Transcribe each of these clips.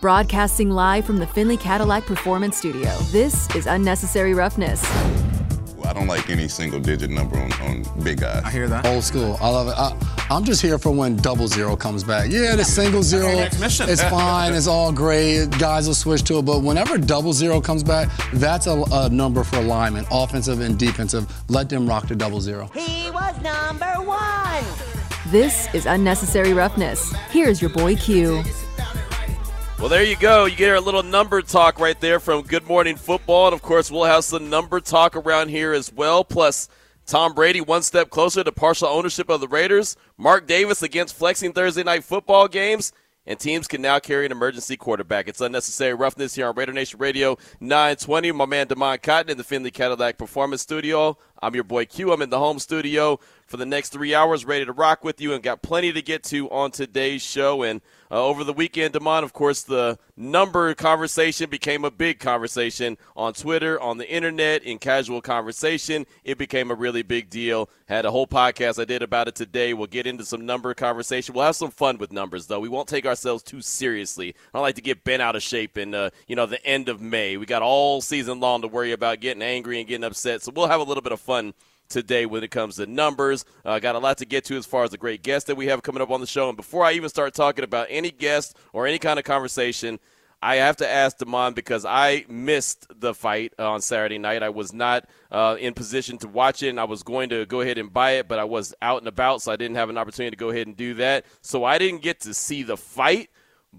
Broadcasting live from the Finley Cadillac Performance Studio, this is Unnecessary Roughness. I don't like any single digit number on, on big guys. I hear that. Old school. I love it. I, am just here for when double zero comes back. Yeah, the single zero, it's fine. It's all great. Guys will switch to it. But whenever double zero comes back, that's a, a number for alignment, offensive and defensive. Let them rock the double zero. He was number one. This is Unnecessary Roughness. Here's your boy Q. Well, there you go. You get our little number talk right there from Good Morning Football. And of course, we'll have some number talk around here as well. Plus, Tom Brady one step closer to partial ownership of the Raiders. Mark Davis against flexing Thursday night football games. And teams can now carry an emergency quarterback. It's unnecessary roughness here on Raider Nation Radio 920. My man Damon Cotton in the Finley Cadillac Performance Studio. I'm your boy Q. I'm in the home studio for the next three hours, ready to rock with you, and got plenty to get to on today's show. And uh, over the weekend, Damon, of course, the number conversation became a big conversation on Twitter, on the internet, in casual conversation. It became a really big deal. Had a whole podcast I did about it today. We'll get into some number conversation. We'll have some fun with numbers, though. We won't take ourselves too seriously. I don't like to get bent out of shape in, uh, you know, the end of May. We got all season long to worry about getting angry and getting upset. So we'll have a little bit of fun today when it comes to numbers. Uh, got a lot to get to as far as the great guests that we have coming up on the show. And before I even start talking about any guest or any kind of conversation, I have to ask Damon because I missed the fight on Saturday night. I was not uh, in position to watch it, and I was going to go ahead and buy it, but I was out and about, so I didn't have an opportunity to go ahead and do that. So I didn't get to see the fight,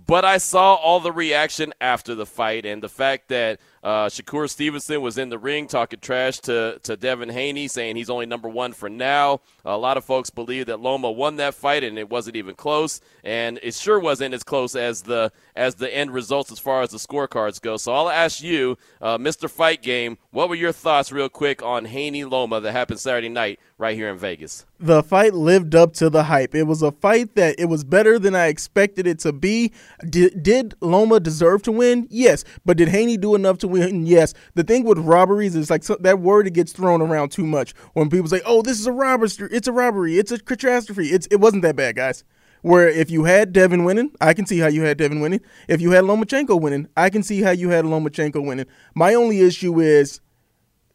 but I saw all the reaction after the fight, and the fact that uh, Shakur Stevenson was in the ring talking trash to, to Devin Haney, saying he's only number one for now. A lot of folks believe that Loma won that fight, and it wasn't even close. And it sure wasn't as close as the as the end results as far as the scorecards go. So I'll ask you, uh, Mr. Fight Game, what were your thoughts, real quick, on Haney Loma that happened Saturday night right here in Vegas? The fight lived up to the hype. It was a fight that it was better than I expected it to be. Did, did Loma deserve to win? Yes, but did Haney do enough to win, yes. The thing with robberies is like so, that word gets thrown around too much when people say, "Oh, this is a robbery. It's a robbery. It's a catastrophe." It's it wasn't that bad, guys. Where if you had Devin winning, I can see how you had Devin winning. If you had Lomachenko winning, I can see how you had Lomachenko winning. My only issue is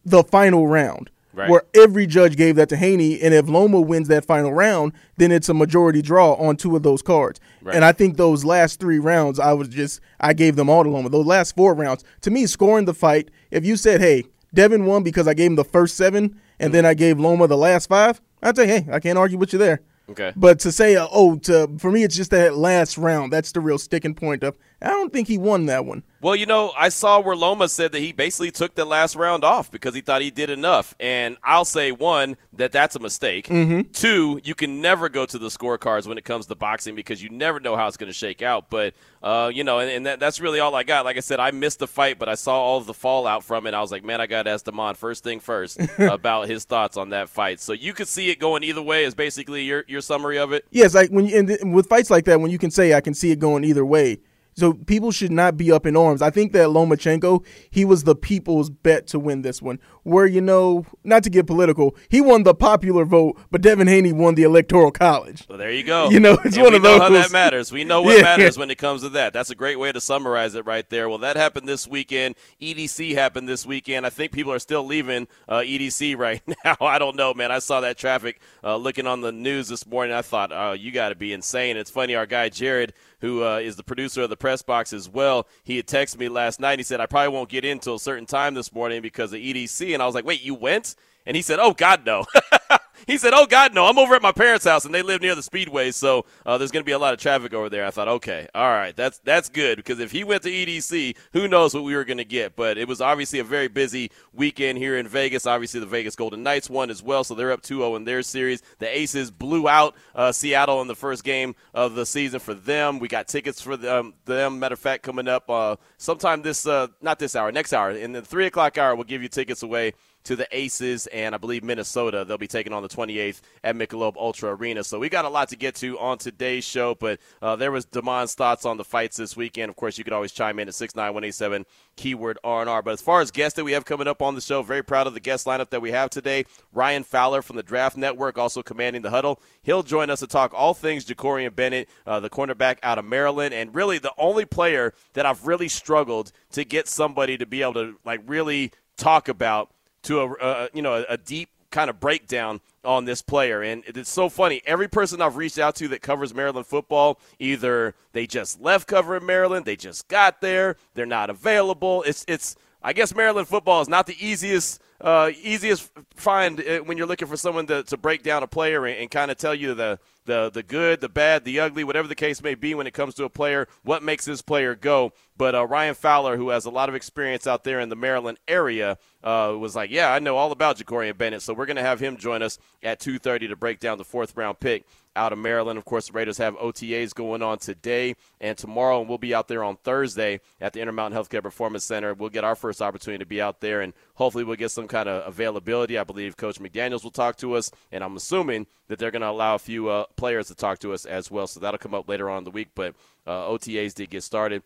the final round. Right. Where every judge gave that to Haney, and if Loma wins that final round, then it's a majority draw on two of those cards. Right. And I think those last three rounds, I was just I gave them all to Loma. Those last four rounds, to me, scoring the fight. If you said, "Hey, Devin won because I gave him the first seven, and mm-hmm. then I gave Loma the last five, I'd say, "Hey, I can't argue with you there." Okay. But to say, uh, oh, to for me, it's just that last round. That's the real sticking point of. I don't think he won that one. Well, you know, I saw where Loma said that he basically took the last round off because he thought he did enough. And I'll say, one, that that's a mistake. Mm-hmm. Two, you can never go to the scorecards when it comes to boxing because you never know how it's going to shake out. But, uh, you know, and, and that, that's really all I got. Like I said, I missed the fight, but I saw all of the fallout from it. I was like, man, I got to ask Damon first thing first about his thoughts on that fight. So you could see it going either way, is basically your, your summary of it? Yes, like when you, and with fights like that, when you can say, I can see it going either way so people should not be up in arms. I think that Lomachenko, he was the people's bet to win this one. Where, you know, not to get political, he won the popular vote, but Devin Haney won the electoral college. Well, there you go. You know, it's and one of those. how that matters. We know what yeah. matters when it comes to that. That's a great way to summarize it right there. Well, that happened this weekend. EDC happened this weekend. I think people are still leaving uh, EDC right now. I don't know, man. I saw that traffic uh, looking on the news this morning. I thought, oh, you got to be insane. It's funny. Our guy Jared who uh, is the producer of the press box as well. He had texted me last night. He said, I probably won't get in until a certain time this morning because of EDC. And I was like, wait, you went? And he said, oh, God, no. he said, "Oh God, no! I'm over at my parents' house, and they live near the speedway, so uh, there's going to be a lot of traffic over there." I thought, "Okay, all right, that's that's good because if he went to EDC, who knows what we were going to get?" But it was obviously a very busy weekend here in Vegas. Obviously, the Vegas Golden Knights won as well, so they're up 2-0 in their series. The Aces blew out uh, Seattle in the first game of the season for them. We got tickets for them. them. Matter of fact, coming up uh, sometime this uh, not this hour, next hour in the three o'clock hour, we'll give you tickets away to the Aces and I believe Minnesota. They'll be taking on the 28th at Michelob Ultra Arena. So we got a lot to get to on today's show, but uh, there was Damon's thoughts on the fights this weekend. Of course, you could always chime in at 69187 keyword R&R. But as far as guests that we have coming up on the show, very proud of the guest lineup that we have today. Ryan Fowler from the Draft Network, also commanding the huddle. He'll join us to talk all things Jakorian Bennett, uh, the cornerback out of Maryland, and really the only player that I've really struggled to get somebody to be able to like really talk about to a uh, you know a, a deep kind of breakdown on this player. And it's so funny. Every person I've reached out to that covers Maryland football, either they just left covering Maryland, they just got there, they're not available. It's it's I guess Maryland football is not the easiest uh, easiest find uh, when you're looking for someone to, to break down a player and, and kind of tell you the, the the good, the bad, the ugly, whatever the case may be when it comes to a player, what makes this player go. But uh, Ryan Fowler, who has a lot of experience out there in the Maryland area, uh, was like, "Yeah, I know all about Jakorian Bennett." So we're going to have him join us at 2:30 to break down the fourth round pick out of Maryland. Of course, the Raiders have OTAs going on today and tomorrow, and we'll be out there on Thursday at the Intermountain Healthcare Performance Center. We'll get our first opportunity to be out there, and hopefully, we'll get some kind of availability. I believe Coach McDaniels will talk to us, and I'm assuming that they're going to allow a few uh, players to talk to us as well. So that'll come up later on in the week. But uh, OTAs did get started.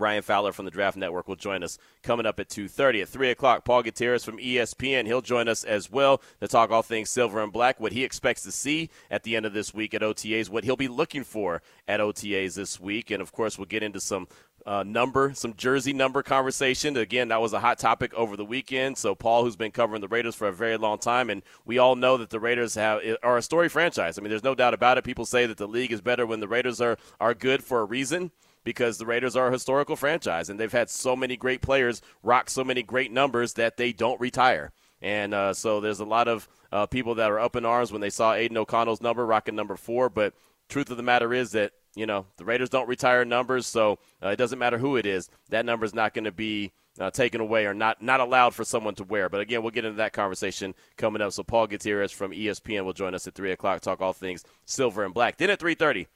Ryan Fowler from the Draft Network will join us coming up at 2.30. At 3 o'clock, Paul Gutierrez from ESPN. He'll join us as well to talk all things silver and black, what he expects to see at the end of this week at OTAs, what he'll be looking for at OTAs this week. And, of course, we'll get into some uh, number, some jersey number conversation. Again, that was a hot topic over the weekend. So Paul, who's been covering the Raiders for a very long time, and we all know that the Raiders have are a story franchise. I mean, there's no doubt about it. People say that the league is better when the Raiders are are good for a reason because the Raiders are a historical franchise and they've had so many great players rock so many great numbers that they don't retire. And uh, so there's a lot of uh, people that are up in arms when they saw Aidan O'Connell's number rocking number four. But truth of the matter is that you know the Raiders don't retire numbers, so uh, it doesn't matter who it is. That number is not going to be uh, taken away or not not allowed for someone to wear. But again, we'll get into that conversation coming up. So Paul Gutierrez from ESPN will join us at three o'clock, talk all things silver and black. Then at three thirty.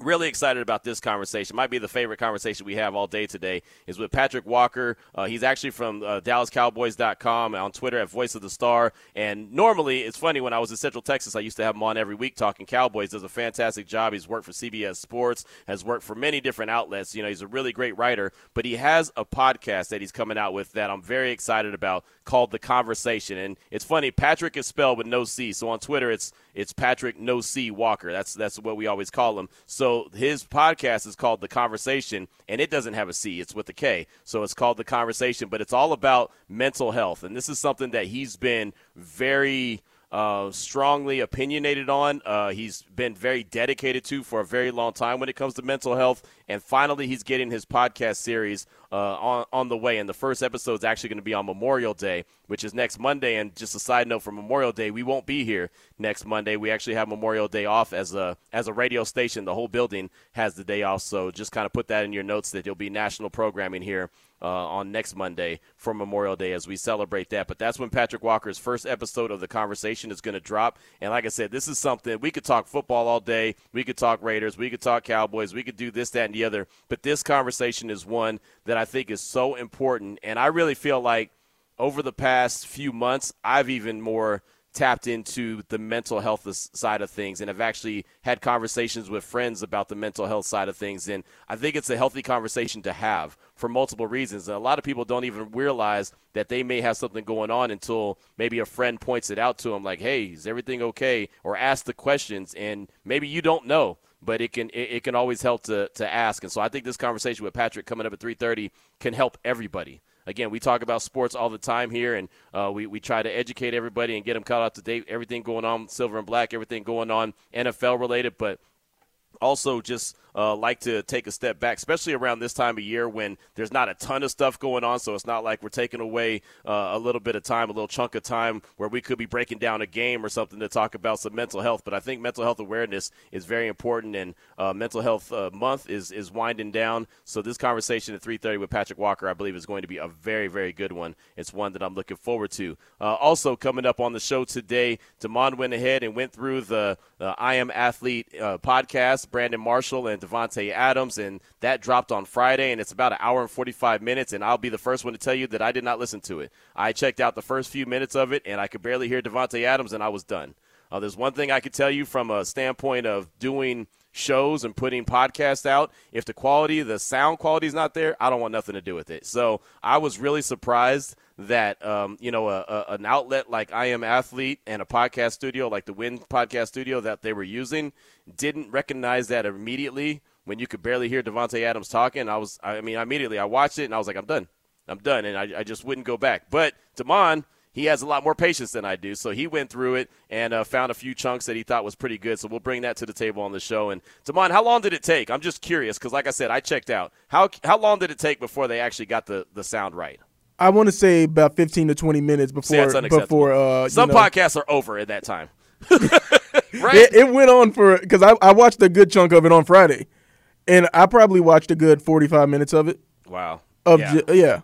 Really excited about this conversation. Might be the favorite conversation we have all day today is with Patrick Walker. Uh, he's actually from uh, DallasCowboys.com on Twitter at Voice of the Star. And normally, it's funny when I was in Central Texas, I used to have him on every week talking Cowboys. Does a fantastic job. He's worked for CBS Sports, has worked for many different outlets. You know, he's a really great writer. But he has a podcast that he's coming out with that I'm very excited about called The Conversation. And it's funny, Patrick is spelled with no C. So on Twitter, it's it's Patrick No C Walker. That's that's what we always call him. So his podcast is called The Conversation, and it doesn't have a C. It's with a K. So it's called The Conversation, but it's all about mental health, and this is something that he's been very uh, strongly opinionated on. Uh, he's been very dedicated to for a very long time when it comes to mental health. And finally, he's getting his podcast series uh, on, on the way. And the first episode is actually going to be on Memorial Day, which is next Monday. And just a side note for Memorial Day, we won't be here next Monday. We actually have Memorial Day off as a as a radio station. The whole building has the day off. So just kind of put that in your notes that there'll be national programming here uh, on next Monday for Memorial Day as we celebrate that. But that's when Patrick Walker's first episode of the conversation is going to drop. And like I said, this is something we could talk football all day. We could talk Raiders. We could talk Cowboys. We could do this, that, and the other. But this conversation is one that I think is so important. And I really feel like over the past few months, I've even more tapped into the mental health side of things and have actually had conversations with friends about the mental health side of things. And I think it's a healthy conversation to have for multiple reasons. And a lot of people don't even realize that they may have something going on until maybe a friend points it out to them, like, hey, is everything okay? Or ask the questions. And maybe you don't know but it can it, it, can always help to, to ask. And so I think this conversation with Patrick coming up at 3:30 can help everybody again, we talk about sports all the time here, and uh, we, we try to educate everybody and get them caught up to date. Everything going on, silver and black, everything going on NFL related, but also just uh, like to take a step back, especially around this time of year when there's not a ton of stuff going on. So it's not like we're taking away uh, a little bit of time, a little chunk of time where we could be breaking down a game or something to talk about some mental health. But I think mental health awareness is very important, and uh, mental health uh, month is is winding down. So this conversation at 3:30 with Patrick Walker, I believe, is going to be a very very good one. It's one that I'm looking forward to. Uh, also coming up on the show today, Damon went ahead and went through the the I Am Athlete uh, podcast, Brandon Marshall and Davante Adams, and that dropped on Friday, and it's about an hour and 45 minutes, and I'll be the first one to tell you that I did not listen to it. I checked out the first few minutes of it, and I could barely hear Davante Adams, and I was done. Uh, there's one thing I could tell you from a standpoint of doing shows and putting podcasts out. If the quality, the sound quality is not there, I don't want nothing to do with it. So I was really surprised that um, you know a, a, an outlet like I Am Athlete and a podcast studio like the Wynn Podcast Studio that they were using didn't recognize that immediately when you could barely hear Davante Adams talking. I was, I mean, immediately I watched it and I was like, I'm done, I'm done, and I, I just wouldn't go back. But Damon he has a lot more patience than I do. So he went through it and uh, found a few chunks that he thought was pretty good. So we'll bring that to the table on the show. And Damon, how long did it take? I'm just curious because, like I said, I checked out. How how long did it take before they actually got the, the sound right? I want to say about 15 to 20 minutes before See, before uh, some you know, podcasts are over at that time. right? It, it, went on for because I, I watched a good chunk of it on Friday, and I probably watched a good 45 minutes of it. Wow. Of yeah. yeah.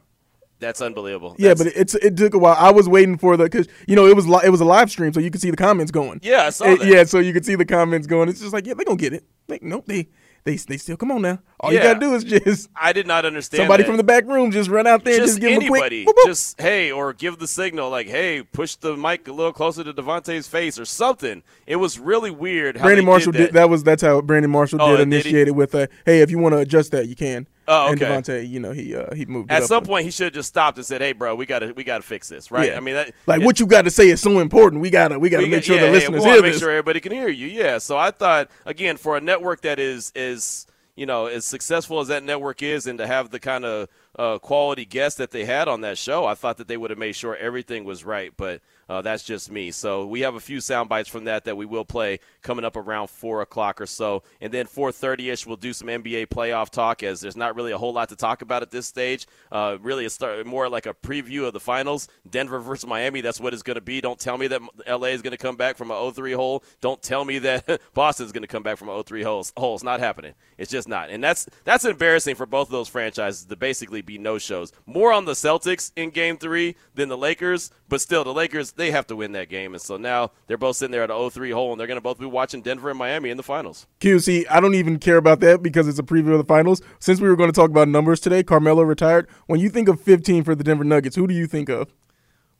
That's unbelievable. Yeah, That's, but it's it took a while. I was waiting for the because you know it was li- it was a live stream, so you could see the comments going. Yeah, I saw And- that. yeah, so you could see the comments going. It's just like yeah, they gonna get it. Like nope, they they they still come on now. All you gotta do is just I did not understand somebody that. from the back room just run out there and just just give them a anybody, quick. boop, boop. just hey, or give the signal like, hey, push the mic a little closer to Davante's face or something. It was really weird. How Brandon Marshall did did that. that. was that's how Brandon Marshall Oh, did did initiate it with a hey, if you want to adjust that, you can. Oh, And okay. Davante, you know, he uh, he moved. it At some point, he should have just stopped and said, "Hey, bro, we got to we got to fix this, right?" Yeah. I mean, that, like it- what you got to say is so important. We gotta we gotta we make got- sure yeah, the listeners we wanna hear make this. sure everybody can hear you. Yeah. So I thought again for a network that is is you know as successful as that network is, and to have the kind of uh, quality guests that they had on that show, I thought that they would have made sure everything was right. But uh, that's just me. So we have a few sound bites from that that we will play coming up around four o'clock or so, and then four thirty ish we'll do some NBA playoff talk as there's not really a whole lot to talk about at this stage. Uh, really, it's start, more like a preview of the finals. Denver versus Miami. That's what it's going to be. Don't tell me that LA is going to come back from an 0-3 hole. Don't tell me that Boston is going to come back from an 0-3 hole. hole. It's not happening. It's just not. And that's that's embarrassing for both of those franchises to basically be no shows. More on the Celtics in Game Three than the Lakers, but still the Lakers they have to win that game. And so now they're both sitting there at an 0-3 hole, and they're going to both be watching Denver and Miami in the finals. Q, see, I don't even care about that because it's a preview of the finals. Since we were going to talk about numbers today, Carmelo retired. When you think of 15 for the Denver Nuggets, who do you think of?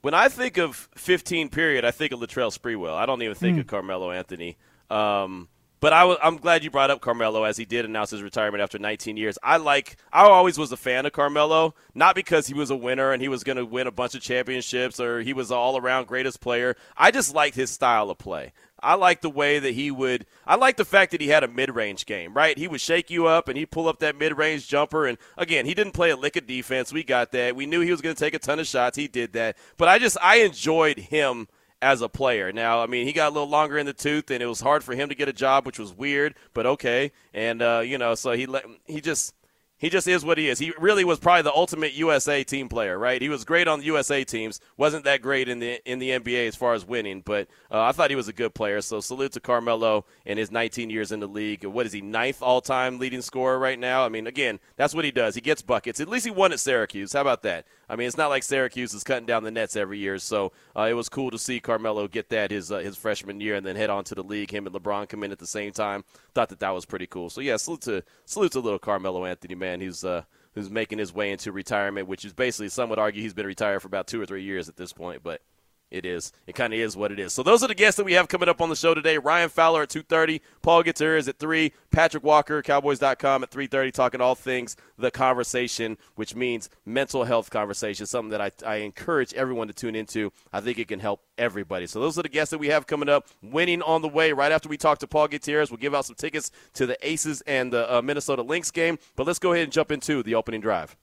When I think of 15 period, I think of Latrell Sprewell. I don't even think of Carmelo Anthony. Um, but I w- I'm glad you brought up Carmelo as he did announce his retirement after 19 years. I like I always was a fan of Carmelo, not because he was a winner and he was going to win a bunch of championships or he was all around greatest player. I just liked his style of play. I like the way that he would. I like the fact that he had a mid-range game, right? He would shake you up and he'd pull up that mid-range jumper. And again, he didn't play a lick of defense. We got that. We knew he was going to take a ton of shots. He did that. But I just I enjoyed him as a player. Now, I mean, he got a little longer in the tooth, and it was hard for him to get a job, which was weird, but okay. And uh, you know, so he let he just he just is what he is. He really was probably the ultimate USA team player, right? He was great on the USA teams. wasn't that great in the in the NBA as far as winning, but uh, I thought he was a good player. So salute to Carmelo and his 19 years in the league. What is he ninth all time leading scorer right now? I mean, again, that's what he does. He gets buckets. At least he won at Syracuse. How about that? I mean, it's not like Syracuse is cutting down the nets every year, so uh, it was cool to see Carmelo get that his uh, his freshman year and then head on to the league. Him and LeBron come in at the same time. Thought that that was pretty cool. So yeah, salute to salute to little Carmelo Anthony, man. He's uh, who's making his way into retirement, which is basically some would argue he's been retired for about two or three years at this point, but. It is. It kind of is what it is. So those are the guests that we have coming up on the show today. Ryan Fowler at 2.30. Paul Gutierrez at 3. Patrick Walker, Cowboys.com at 3.30, talking all things the conversation, which means mental health conversation, something that I, I encourage everyone to tune into. I think it can help everybody. So those are the guests that we have coming up. Winning on the way. Right after we talk to Paul Gutierrez, we'll give out some tickets to the Aces and the uh, Minnesota Lynx game. But let's go ahead and jump into the opening drive.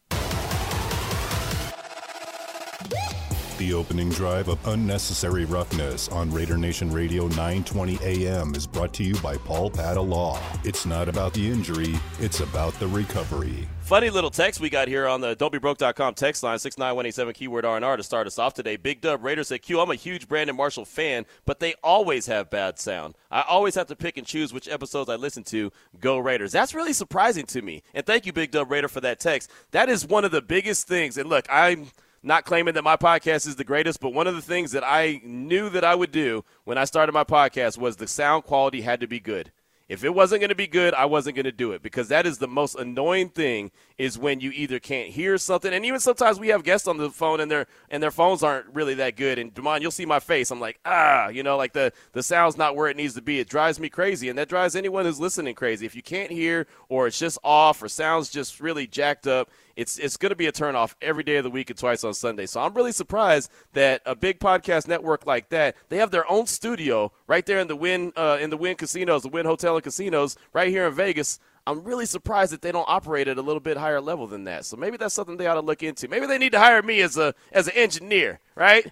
The opening drive of Unnecessary Roughness on Raider Nation Radio 920 AM is brought to you by Paul Padda Law. It's not about the injury, it's about the recovery. Funny little text we got here on the don'tbebroke.com text line, 69187 keyword R&R to start us off today. Big Dub Raider said, Q, I'm a huge Brandon Marshall fan, but they always have bad sound. I always have to pick and choose which episodes I listen to. Go Raiders. That's really surprising to me. And thank you, Big Dub Raider, for that text. That is one of the biggest things. And look, I'm not claiming that my podcast is the greatest, but one of the things that I knew that I would do when I started my podcast was the sound quality had to be good. If it wasn't going to be good, I wasn't going to do it because that is the most annoying thing is when you either can't hear something and even sometimes we have guests on the phone and their and their phones aren't really that good and Demond, you'll see my face. I'm like, "Ah, you know, like the the sound's not where it needs to be. It drives me crazy and that drives anyone who's listening crazy. If you can't hear or it's just off or sounds just really jacked up, it's it's going to be a turnoff every day of the week and twice on Sunday. So I'm really surprised that a big podcast network like that they have their own studio right there in the Wynn uh, in the Wynn casinos, the Wynn Hotel and Casinos, right here in Vegas. I'm really surprised that they don't operate at a little bit higher level than that. So maybe that's something they ought to look into. Maybe they need to hire me as a as an engineer, right?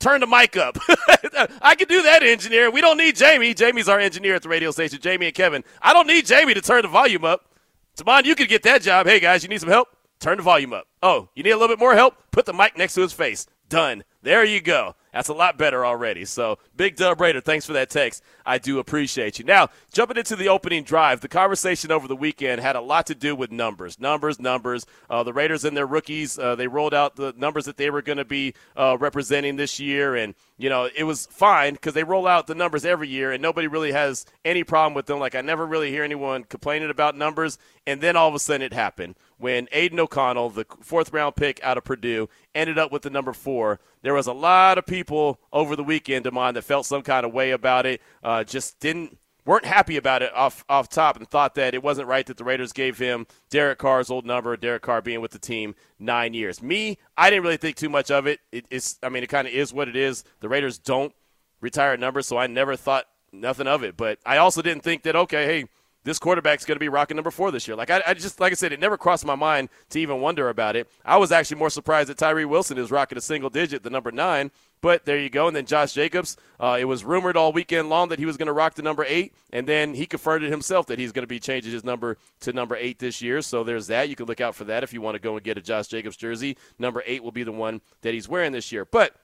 Turn the mic up. I can do that, engineer. We don't need Jamie. Jamie's our engineer at the radio station. Jamie and Kevin. I don't need Jamie to turn the volume up. Tamon, you could get that job. Hey guys, you need some help? Turn the volume up. Oh, you need a little bit more help? Put the mic next to his face. Done. There you go. That's a lot better already. So, Big Dub Raider, thanks for that text. I do appreciate you. Now, jumping into the opening drive, the conversation over the weekend had a lot to do with numbers. Numbers, numbers. Uh, the Raiders and their rookies, uh, they rolled out the numbers that they were going to be uh, representing this year. And, you know, it was fine because they roll out the numbers every year and nobody really has any problem with them. Like, I never really hear anyone complaining about numbers. And then all of a sudden it happened when Aidan O'Connell, the fourth round pick out of Purdue, ended up with the number four. There was a lot of people over the weekend of mine that felt some kind of way about it. Uh, just didn't weren't happy about it off off top and thought that it wasn't right that the Raiders gave him Derek Carr's old number, Derek Carr being with the team nine years. Me, I didn't really think too much of it. it it's I mean it kind of is what it is. The Raiders don't retire numbers, so I never thought nothing of it. But I also didn't think that okay, hey this quarterback's going to be rocking number four this year. Like I, I, just like I said, it never crossed my mind to even wonder about it. I was actually more surprised that Tyree Wilson is rocking a single digit, the number nine. But there you go. And then Josh Jacobs, uh, it was rumored all weekend long that he was going to rock the number eight, and then he confirmed it himself that he's going to be changing his number to number eight this year. So there's that. You can look out for that if you want to go and get a Josh Jacobs jersey. Number eight will be the one that he's wearing this year. But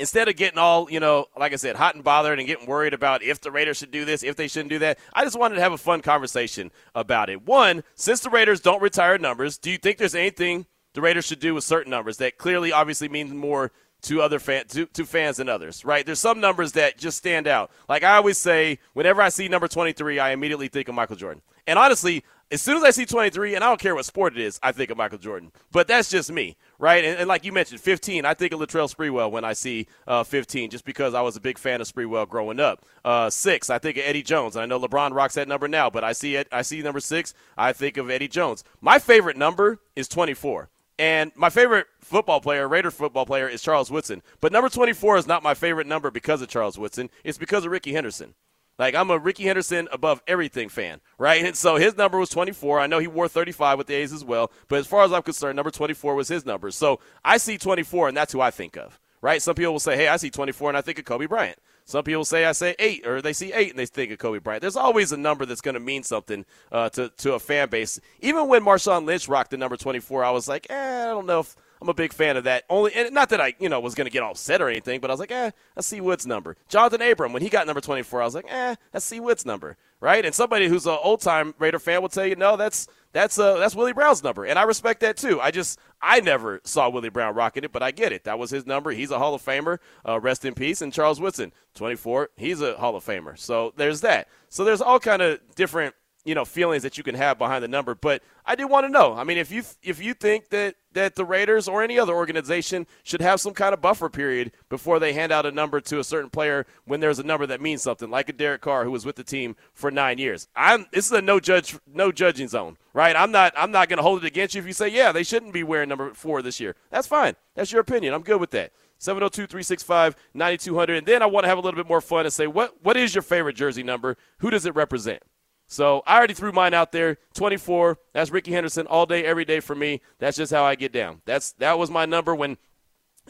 instead of getting all, you know, like I said, hot and bothered and getting worried about if the Raiders should do this, if they shouldn't do that, I just wanted to have a fun conversation about it. One, since the Raiders don't retire numbers, do you think there's anything the Raiders should do with certain numbers that clearly obviously means more to other fans to, to fans than others, right? There's some numbers that just stand out. Like I always say, whenever I see number 23, I immediately think of Michael Jordan. And honestly, as soon as I see 23, and I don't care what sport it is, I think of Michael Jordan. But that's just me, right? And, and like you mentioned, 15, I think of Latrell Sprewell when I see uh, 15, just because I was a big fan of Sprewell growing up. Uh, six, I think of Eddie Jones. I know LeBron rocks that number now, but I see it. I see number six. I think of Eddie Jones. My favorite number is 24. And my favorite football player, Raider football player, is Charles Woodson. But number 24 is not my favorite number because of Charles Woodson. It's because of Rickey Henderson. Like I'm a Rickey Henderson above everything fan, right? And so his number was 24. I know he wore 35 with the A's as well, but as far as I'm concerned, number 24 was his number. So I see 24, and that's who I think of, right? Some people will say, "Hey, I see 24, and I think of Kobe Bryant." Some people say I say eight, or they see eight and they think of Kobe Bryant. There's always a number that's going to mean something uh, to to a fan base. Even when Marshawn Lynch rocked the number 24, I was like, eh, I don't know if I'm a big fan of that. Only, and not that I, you know, was going to get all set or anything, but I was like, eh, that's C. Wood's number. Johnathan Abram, when he got number 24, I was like, eh, that's C. Wood's number, right? And somebody who's an old time Raider fan will tell you, no, that's that's uh that's Willie Brown's number, and I respect that too. I just I never saw Willie Brown rocking it, but I get it. That was his number. He's a Hall of Famer. Uh, rest in peace. And Charles Woodson, 24, he's a Hall of Famer. So there's that. So there's all kind of different you know feelings that you can have behind the number. But I do want to know. I mean, if you if you think that that the Raiders or any other organization should have some kind of buffer period before they hand out a number to a certain player when there's a number that means something, like a Derek Carr who was with the team for nine years. I'm this is a no judge no judging zone, right? I'm not I'm not going to hold it against you if you say yeah they shouldn't be wearing number four this year. That's fine. That's your opinion. I'm good with that. 702-365-9200. And then I want to have a little bit more fun and say, what, what is your favorite jersey number? Who does it represent? So I already threw mine out there. 24. That's Rickey Henderson all day, every day for me. That's just how I get down. That's that was my number when.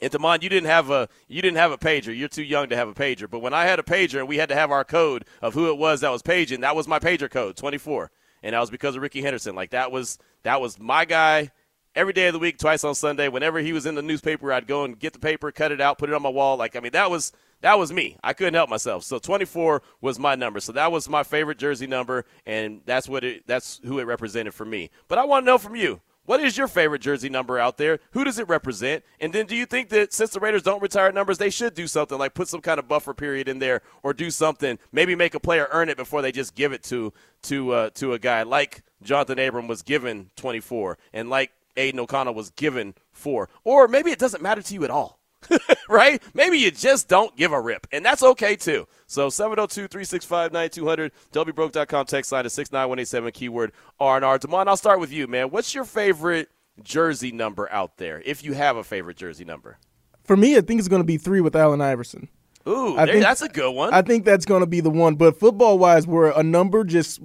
And Demond, you didn't have a you didn't have a pager. You're too young to have a pager. But when I had a pager and we had to have our code of who it was that was paging, that was my pager code, 24, and that was because of Rickey Henderson. Like that was that was my guy every day of the week, twice on Sunday. Whenever he was in the newspaper, I'd go and get the paper, cut it out, put it on my wall. Like I mean, that was that was me. I couldn't help myself. So 24 was my number. So that was my favorite jersey number, and that's what it. That's who it represented for me. But I want to know from you. What is your favorite jersey number out there? Who does it represent? And then do you think that since the Raiders don't retire numbers, they should do something like put some kind of buffer period in there or do something, maybe make a player earn it before they just give it to to uh, to a guy like Johnathan Abram was given 24 and like Aidan O'Connell was given 4. Or maybe it doesn't matter to you at all. right? Maybe you just don't give a rip, and that's okay too. So 702 365 9200, WBroke.com text line is 69187, keyword R&R. Damon, I'll start with you, man. What's your favorite jersey number out there, if you have a favorite jersey number? For me, I think it's going to be three with Allen Iverson. Ooh, there- think- that's a good one. I think that's going to be the one. But football wise, where a number just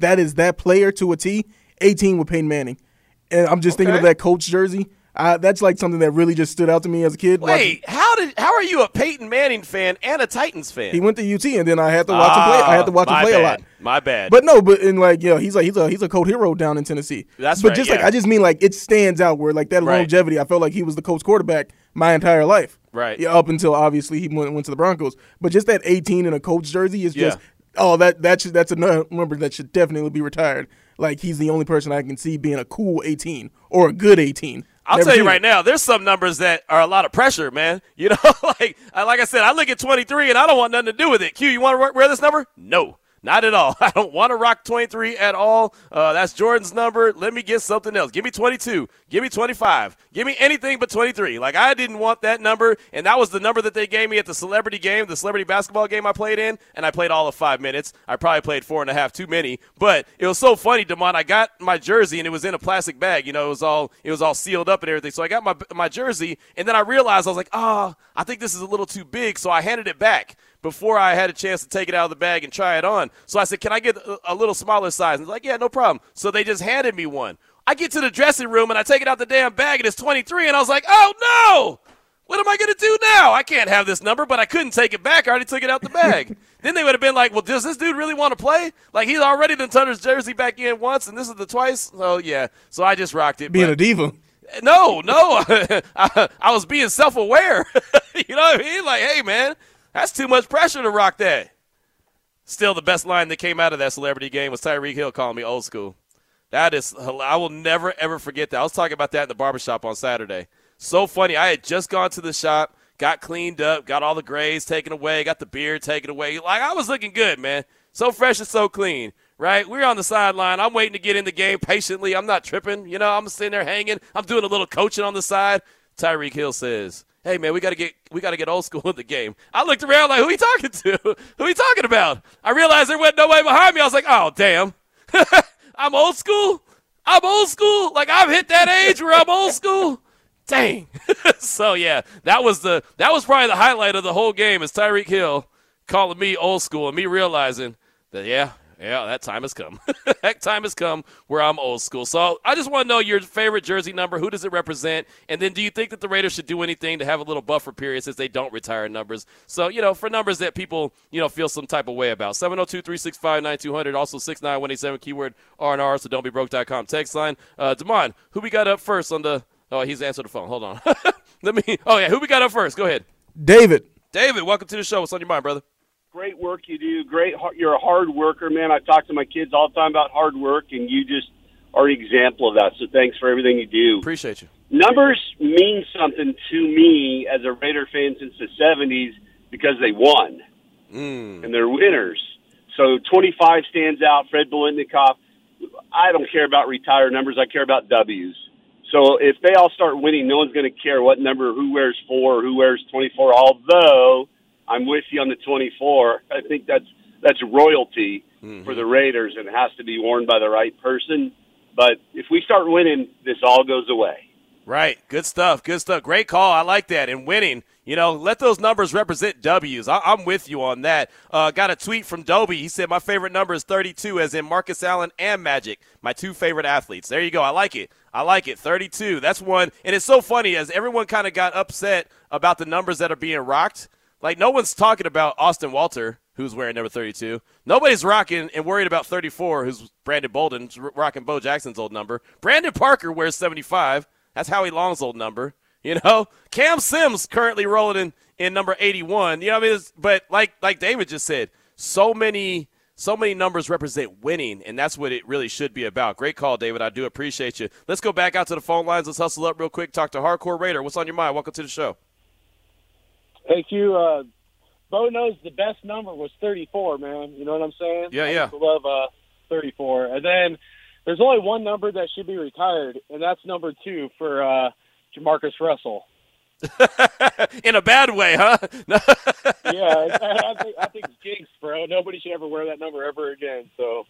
that is that player to a T, 18 with Peyton Manning. And I'm just thinking of that Colts jersey. Uh, that's like something that really just stood out to me as a kid. Wait, how did how are you a Peyton Manning fan and a Titans fan? He went to UT, and then I had to watch him play. I had to watch him Ah, play bad. a lot. My bad. But no, but in like you know, he's like he's a he's a code hero down in Tennessee. That's but right, just like. I just mean like it stands out where like that Right. longevity. I felt like he was the Colts quarterback my entire life. Right. Yeah, up until obviously he went, went to the Broncos. But just that 18 in a Colts jersey is just Yeah. oh that that's that's a nu- number that should definitely be retired. Like he's the only person I can see being a cool 18 or a good 18. I'll Never tell you right it. now, there's some numbers that are a lot of pressure, man. You know, like like I said, I look at 23 and I don't want nothing to do with it. Q, you want to wear this number? No. Not at all. I don't want to rock 23 at all. Uh, that's Jordan's number. Let me get something else. Give me 22. Give me 25. Give me anything but 23. Like, I didn't want that number, and that was the number that they gave me at the celebrity game, the celebrity basketball game I played in, and I played all of five minutes. I probably played four and a half too many, but it was so funny, Damon. I got my jersey, and it was in a plastic bag. You know, it was all it was all sealed up and everything. So I got my my jersey, and then I realized I was like, ah, I think this is a little too big, so I handed it back before I had a chance to take it out of the bag and try it on. So I said, Can I get a, a little smaller size? And they're like, Yeah, no problem. So they just handed me one. I get to the dressing room and I take it out the damn bag and it's 23, and I was like, Oh no! What am I going to do now? I can't have this number, but I couldn't take it back. I already took it out the bag. then they would have been like, well, does this dude really want to play? Like, he's already done turned his jersey back in once, and this is the twice. So, yeah. So I just rocked it. being but- a diva. no, no. I, I was being self aware. you know what I mean? Like, hey, man, that's too much pressure to rock that. Still, the best line that came out of that celebrity game was Tyreek Hill calling me old school. That is, I will never, ever forget that. I was talking about that in the barbershop on Saturday. So funny. I had just gone to the shop, got cleaned up, got all the grays taken away, got the beard taken away. Like, I was looking good, man. So fresh and so clean, right? We're on the sideline. I'm waiting to get in the game patiently. I'm not tripping. You know, I'm sitting there hanging. I'm doing a little coaching on the side. Tyreek Hill says, Hey man, we gotta get we gotta get old school in the game. I looked around like, who he talking to? who he talking about? I realized there wasn't nobody behind me. I was like, oh damn. I'm old school. I'm old school. Like I've hit that age where I'm old school. Dang. so yeah, that was the that was probably the highlight of the whole game is Tyreek Hill calling me old school and me realizing that yeah, yeah, that time has come. that time has come where I'm old school. So I just want to know your favorite jersey number. Who does it represent? And then do you think that the Raiders should do anything to have a little buffer period since they don't retire numbers? So, you know, for numbers that people, you know, feel some type of way about. 702-365-9200, also 69187, keyword R&R, so don't be broke.com text line. Uh, Damon, who we got up first on the, oh, he's answered the phone. Hold on. Let me, oh yeah, who we got up first? Go ahead. David. David, welcome to the show. What's on your mind, brother? Great work you do. Great, you're a hard worker, man. I talk to my kids all the time about hard work, and you just are an example of that. So thanks for everything you do. Appreciate you. Numbers mean something to me as a Raider fan since the '70s because they won mm. and they're winners. So 25 stands out. Fred Biletnikoff. I don't care about retired numbers. I care about W's. So if they all start winning, no one's going to care what number, who wears four, who wears 24. Although I'm with you on the 24. I think that's that's royalty for the Raiders and has to be worn by the right person. But if we start winning, this all goes away. Right. Good stuff. Good stuff. Great call. I like that. And winning, you know, let those numbers represent W's. I- I'm with you on that. Uh, got a tweet from Dobie. He said, My favorite number is 32, as in Marcus Allen and Magic, my two favorite athletes. There you go. I like it. I like it. 32. That's one. And it's so funny as everyone kind of got upset about the numbers that are being rocked. Like, no one's talking about Austin Walter, who's wearing number 32. Nobody's rocking and worried about 34, who's Brandon Bolden, rocking Bo Jackson's old number. Brandon Parker wears 75. That's Howie Long's old number. You know, Cam Sims currently rolling in, in number 81. You know what I mean? But like like David just said, so many so many numbers represent winning, and that's what it really should be about. Great call, David. I do appreciate you. Let's go back out to the phone lines. Let's hustle up real quick. Talk to Hardcore Raider. What's on your mind? Welcome to the show. Hey, Q. Uh, Bo knows the best number was 34, man. You know what I'm saying? Yeah, I yeah. love uh, 34. And then there's only one number that should be retired, and that's number two for uh, Jamarcus Russell. In a bad way, huh? yeah, I, I think I think it's jinx, bro. Nobody should ever wear that number ever again. So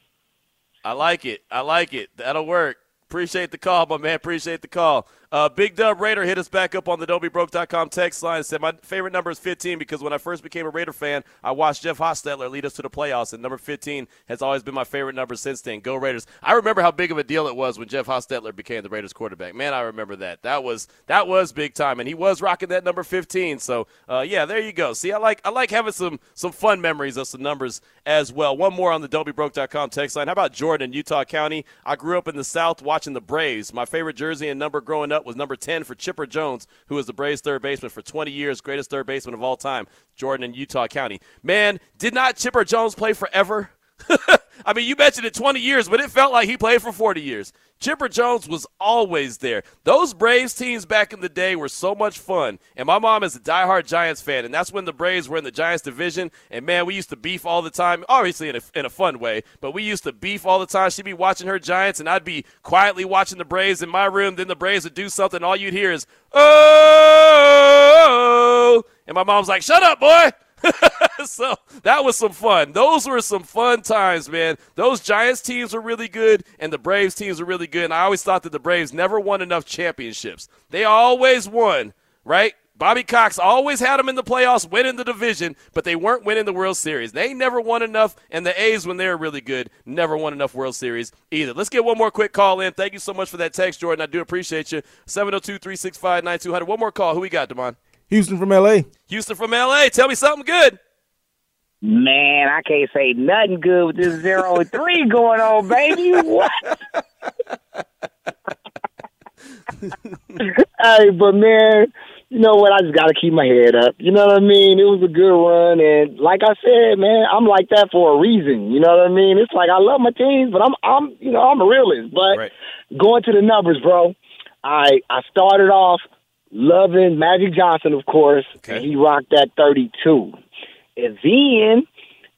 I like it. I like it. That'll work. Appreciate the call, my man. Appreciate the call. Uh, Big Dub Raider hit us back up on the Don'tBeBroke.com text line and said, My favorite number is 15 because when I first became a Raider fan, I watched Jeff Hostetler lead us to the playoffs, and number 15 has always been my favorite number since then. Go Raiders. I remember how big of a deal it was when Jeff Hostetler became the Raiders quarterback. Man, I remember that. That was that was big time, and he was rocking that number 15. So, uh, yeah, there you go. See, I like I like having some some fun memories of some numbers as well. One more on the Don'tBeBroke.com text line. How about Jordan in Utah County? I grew up in the South watching the Braves. My favorite jersey and number growing up was number 10 for Chipper Jones, who was the Braves third baseman for 20 years, greatest third baseman of all time, Jordan in Utah County. Man, did not Chipper Jones play forever? I mean, you mentioned it 20 years, but it felt like he played for 40 years. Chipper Jones was always there. Those Braves teams back in the day were so much fun. And my mom is a diehard Giants fan, and that's when the Braves were in the Giants division. And man, we used to beef all the time, obviously in a, in a fun way, but we used to beef all the time. She'd be watching her Giants, and I'd be quietly watching the Braves in my room. Then the Braves would do something, all you'd hear is, oh! And my mom's like, shut up, boy! so that was some fun. Those were some fun times, man. Those Giants teams were really good, and the Braves teams were really good. And I always thought that the Braves never won enough championships. They always won, right? Bobby Cox always had them in the playoffs, winning the division, but they weren't winning the World Series. They never won enough, and the A's, when they were really good, never won enough World Series either. Let's get one more quick call in. Thank you so much for that text, Jordan. I do appreciate you. 702 365 9200. One more call. Who we got, Demond? Houston from LA. Houston from LA. Tell me something good. Man, I can't say nothing good with this zero three going on, baby. What? hey, but man, you know what? I just got to keep my head up. You know what I mean? It was a good run, and like I said, man, I'm like that for a reason. You know what I mean? It's like I love my teams, but I'm, I'm, you know, I'm a realist. But Right. going to the numbers, bro. I I started off loving Magic Johnson, of course. And he rocked that 32. And then,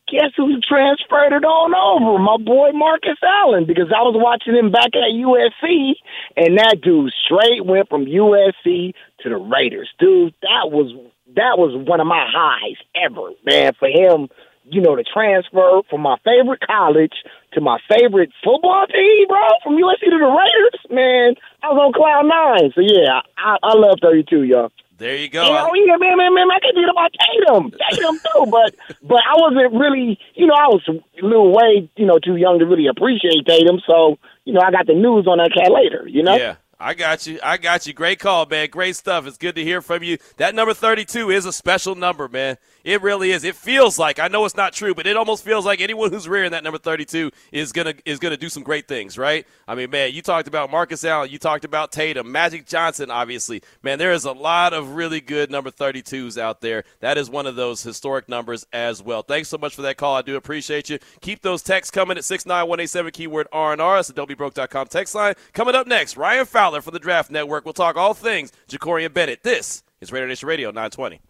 guess who transferred it on over? My boy Marcus Allen, because I was watching him back at USC, and that dude straight went from USC to the Raiders. Dude, that was that was one of my highs ever, man, for him. You know, the transfer from my favorite college to my favorite football team, bro, from USC to the Raiders, man, I was on cloud nine. So yeah, I, I love 32, y'all. There you go. You oh, know, yeah, man, man, man, I can beat about Tatum, Tatum too, but but I wasn't really, you know, I was a little way, you know, too young to really appreciate Tatum. So you know, I got the news on that cat later. You know, Yeah, I got you. I got you. Great call, man. Great stuff. It's good to hear from you. That number 32 is a special number, man. It really is. It feels like I know it's not true, but it almost feels like anyone who's wearing that number 32 is gonna is gonna do some great things, right? I mean, man, you talked about Marcus Allen, you talked about Tatum, Magic Johnson, obviously. Man, there is a lot of really good number 32s out there. That is one of those historic numbers as well. Thanks so much for that call. I do appreciate you. Keep those texts coming at 69187 keyword R&R. That's the WBroke.com text line. Coming up next, Ryan Fowler from the Draft Network. We'll talk all things Jakorian Bennett. This is Raider Nation Radio 920.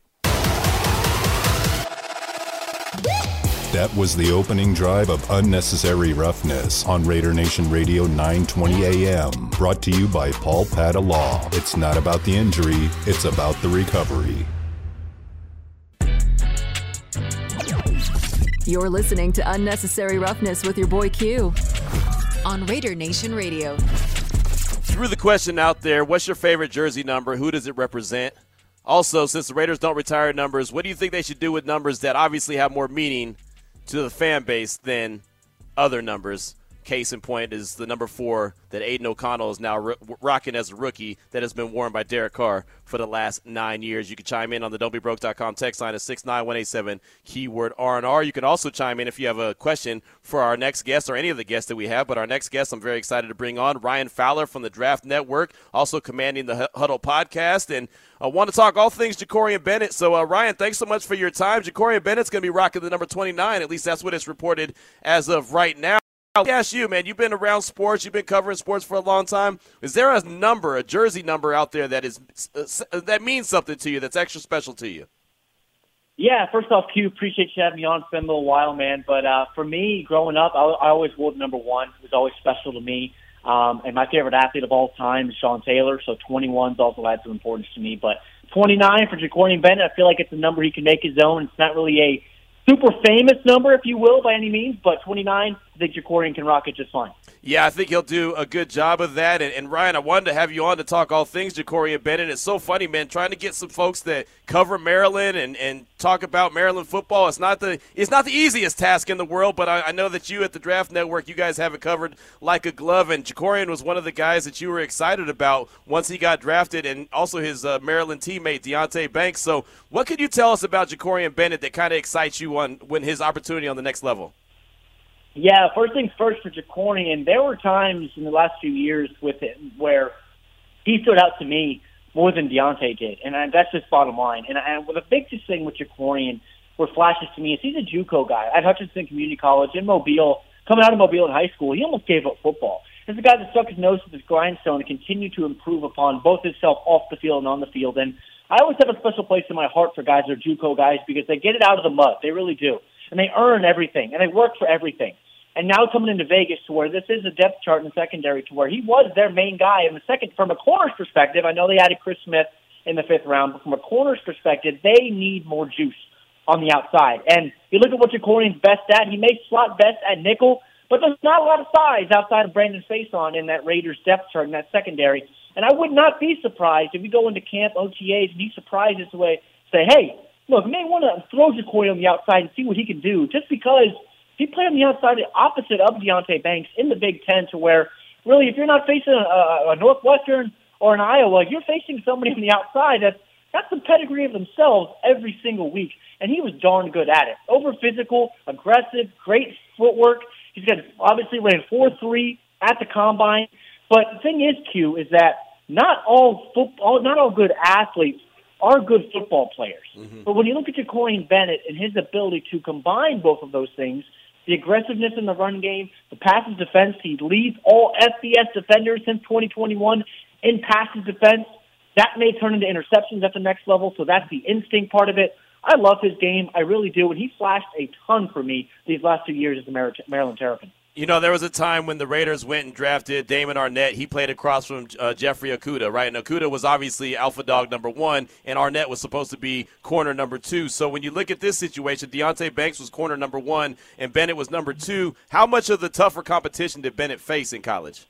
That was the opening drive of Unnecessary Roughness on Raider Nation Radio 920 AM. Brought to you by Paul Padda Law. It's not about the injury, it's about the recovery. You're listening to Unnecessary Roughness with your boy Q on Raider Nation Radio. Threw the question out there what's your favorite jersey number? Who does it represent? Also, since the Raiders don't retire numbers, what do you think they should do with numbers that obviously have more meaning to the fan base than other numbers? Case in point is the number four that Aidan O'Connell is now ro- rocking as a rookie that has been worn by Derek Carr for the last nine years. You can chime in on the don'tbebroke.com text line at 69187, keyword R&R. You can also chime in if you have a question for our next guest or any of the guests that we have. But our next guest I'm very excited to bring on, Ryan Fowler from the Draft Network, also commanding the Huddle podcast. And I want to talk all things Jakorian Bennett. So, uh, Ryan, thanks so much for your time. Jakorian Bennett's going to be rocking the number 29. At least that's what it's reported as of right now. I'll ask you, man. You've been around sports. You've been covering sports for a long time. Is there a number, a jersey number out there that is uh, that means something to you? That's extra special to you? Yeah. First off, Q, appreciate you having me on. It's been a little while, man. But uh, for me, growing up, I, I always wore number one. It was always special to me. Um, and my favorite athlete of all time is Sean Taylor. So 21's also had some importance to me. But 29 for Jakorian Bennett, I feel like it's a number he can make his own. It's not really a super famous number, if you will, by any means, but 29, I think Jakorian can rock it just fine. Yeah, I think he'll do a good job of that. And, and Ryan, I wanted to have you on to talk all things Jakorian Bennett. It's so funny, man, trying to get some folks that cover Maryland and, and talk about Maryland football. It's not the it's not the easiest task in the world, but I, I know that you at the Draft Network, you guys have it covered like a glove. And Jakorian was one of the guys that you were excited about once he got drafted, and also his uh, Maryland teammate Deonte Banks. So, what could you tell us about Jakorian Bennett that kind of excites you on when his opportunity on the next level? Yeah, first things first for Jakorian. There were times in the last few years with it where he stood out to me more than Deonte did, and I, that's just bottom line. And, and the biggest thing with Jakorian, what flashes to me is he's a JUCO guy at Hutchinson Community College in Mobile. Coming out of Mobile in high school, he almost gave up football. He's a guy that stuck his nose to his grindstone and continued to improve upon both himself off the field and on the field. And I always have a special place in my heart for guys that are JUCO guys because they get it out of the mud. They really do, and they earn everything, and they work for everything. And now coming into Vegas to where this is a depth chart in secondary to where he was their main guy in the second from a corner's perspective. I know they added Chris Smith in the fifth round, but from a corner's perspective, they need more juice on the outside. And you look at what Jakorian's best at, he may slot best at nickel, but there's not a lot of size outside of Brandon Facyson in that Raiders depth chart in that secondary. And I would not be surprised if you go into camp OTAs and he surprises the way say, hey, look, may want to throw Jakorian on the outside and see what he can do just because – he played on the outside opposite of Deonte Banks in the Big Ten to where really if you're not facing a, a Northwestern or an Iowa, you're facing somebody on the outside that's got the pedigree of themselves every single week. And he was darn good at it. Over physical, aggressive, great footwork. He's got obviously ran four three at the combine. But the thing is, Q, is that not all football, not all good athletes are good football players. Mm-hmm. But when you look at Jakorian Bennett and his ability to combine both of those things, the aggressiveness in the run game, the passes defense. He leads all FBS defenders since 2021 in passes defense. That may turn into interceptions at the next level, so that's the instinct part of it. I love his game. I really do. And he flashed a ton for me these last two years as a Maryland Terrapin. You know, there was a time when the Raiders went and drafted Damon Arnette. He played across from uh, Jeffrey Okudah, right? And Okudah was obviously alpha dog number one, and Arnette was supposed to be corner number two. So when you look at this situation, Deonte Banks was corner number one, and Bennett was number two. How much of the tougher competition did Bennett face in college?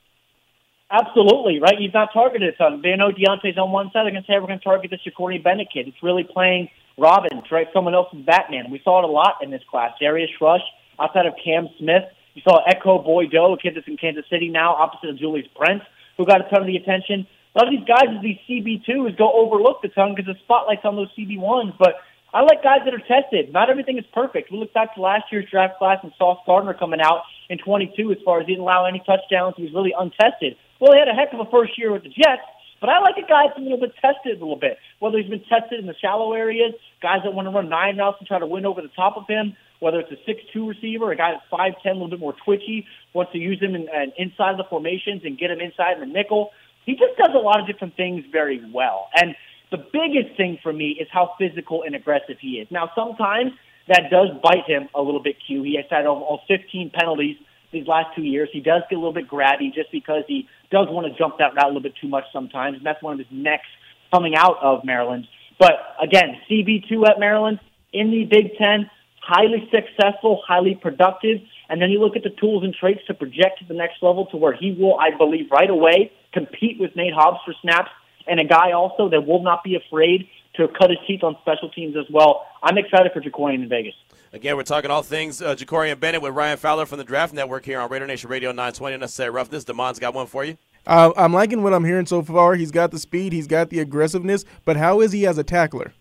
Absolutely, right? He's not targeted a ton. They know Deonte's on one side. They're going to say, we're going to target this Jakorian Bennett kid. It's really playing Robbins, right? Someone else's Batman. We saw it a lot in this class. Darius Rush, outside of Cam Smith – you saw Ekow Boye-Doe, a kid that's in Kansas City now, opposite of Julius Brents, who got a ton of the attention. A lot of these guys, these CB2s, go overlooked a ton because the spotlight's on those CB1s. But I like guys that are tested. Not everything is perfect. We look back to last year's draft class and Sauce Gardner coming out in 22 as far as he didn't allow any touchdowns. He was really untested. Well, he had a heck of a first year with the Jets, but I like a guy that's a little bit tested a little bit. Whether he's been tested in the shallow areas, guys that want to run nine routes and try to win over the top of him, whether it's a six-two receiver, a guy that's five-ten, a little bit more twitchy, wants to use him in, in, inside the formations and get him inside in the nickel. He just does a lot of different things very well. And the biggest thing for me is how physical and aggressive he is. Now, sometimes that does bite him a little bit, Q. He has had almost 15 penalties these last two years. He does get a little bit grabby just because he does want to jump that route a little bit too much sometimes, and that's one of his necks coming out of Maryland. But again, CB2 at Maryland in the Big Ten, highly successful, highly productive. And then you look at the tools and traits to project to the next level to where he will, I believe, right away compete with Nate Hobbs for snaps and a guy also that will not be afraid to cut his teeth on special teams as well. I'm excited for Jakorian in Vegas. Again, we're talking all things uh, Jakorian Bennett with Ryan Fowler from the Draft Network here on Raider Nation Radio 920. Necessary roughness. Damon's got one for you. Uh, I'm liking what I'm hearing so far. He's got the speed, he's got the aggressiveness, but how is he as a tackler?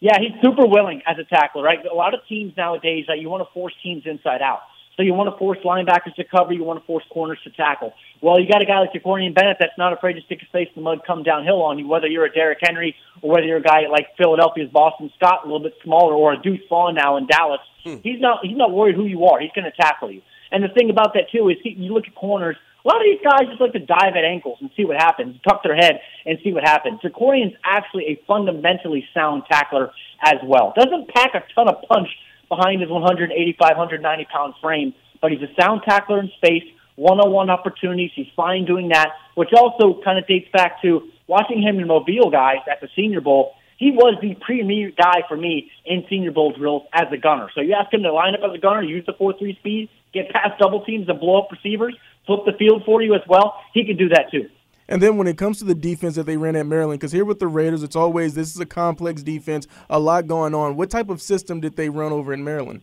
Yeah, he's super willing as a tackler, right? A lot of teams nowadays that you want to force teams inside out. So you want to force linebackers to cover, you want to force corners to tackle. Well, you got a guy like Jakorian Bennett that's not afraid to stick his face in the mud, come downhill on you, whether you're a Derrick Henry or whether you're a guy like Philadelphia's Boston Scott, a little bit smaller, or a Deuce Vaughn now in Dallas. Hmm. He's not he's not worried who you are. He's going to tackle you. And the thing about that too is he, you look at corners. A lot of these guys just like to dive at ankles and see what happens, tuck their head and see what happens. Jakorian's actually a fundamentally sound tackler as well. Doesn't pack a ton of punch behind his 185, 190 pound frame, but he's a sound tackler in space, one-on-one opportunities. He's fine doing that, which also kind of dates back to watching him in Mobile guys at the Senior Bowl. He was the premier guy for me in Senior Bowl drills as a gunner. So you ask him to line up as a gunner, use the four-three speed, get past double teams and blow up receivers, flip the field for you as well. He could do that too. And then when it comes to the defense that they ran at Maryland, because here with the Raiders, it's always this is a complex defense, a lot going on. What type of system did they run over in Maryland?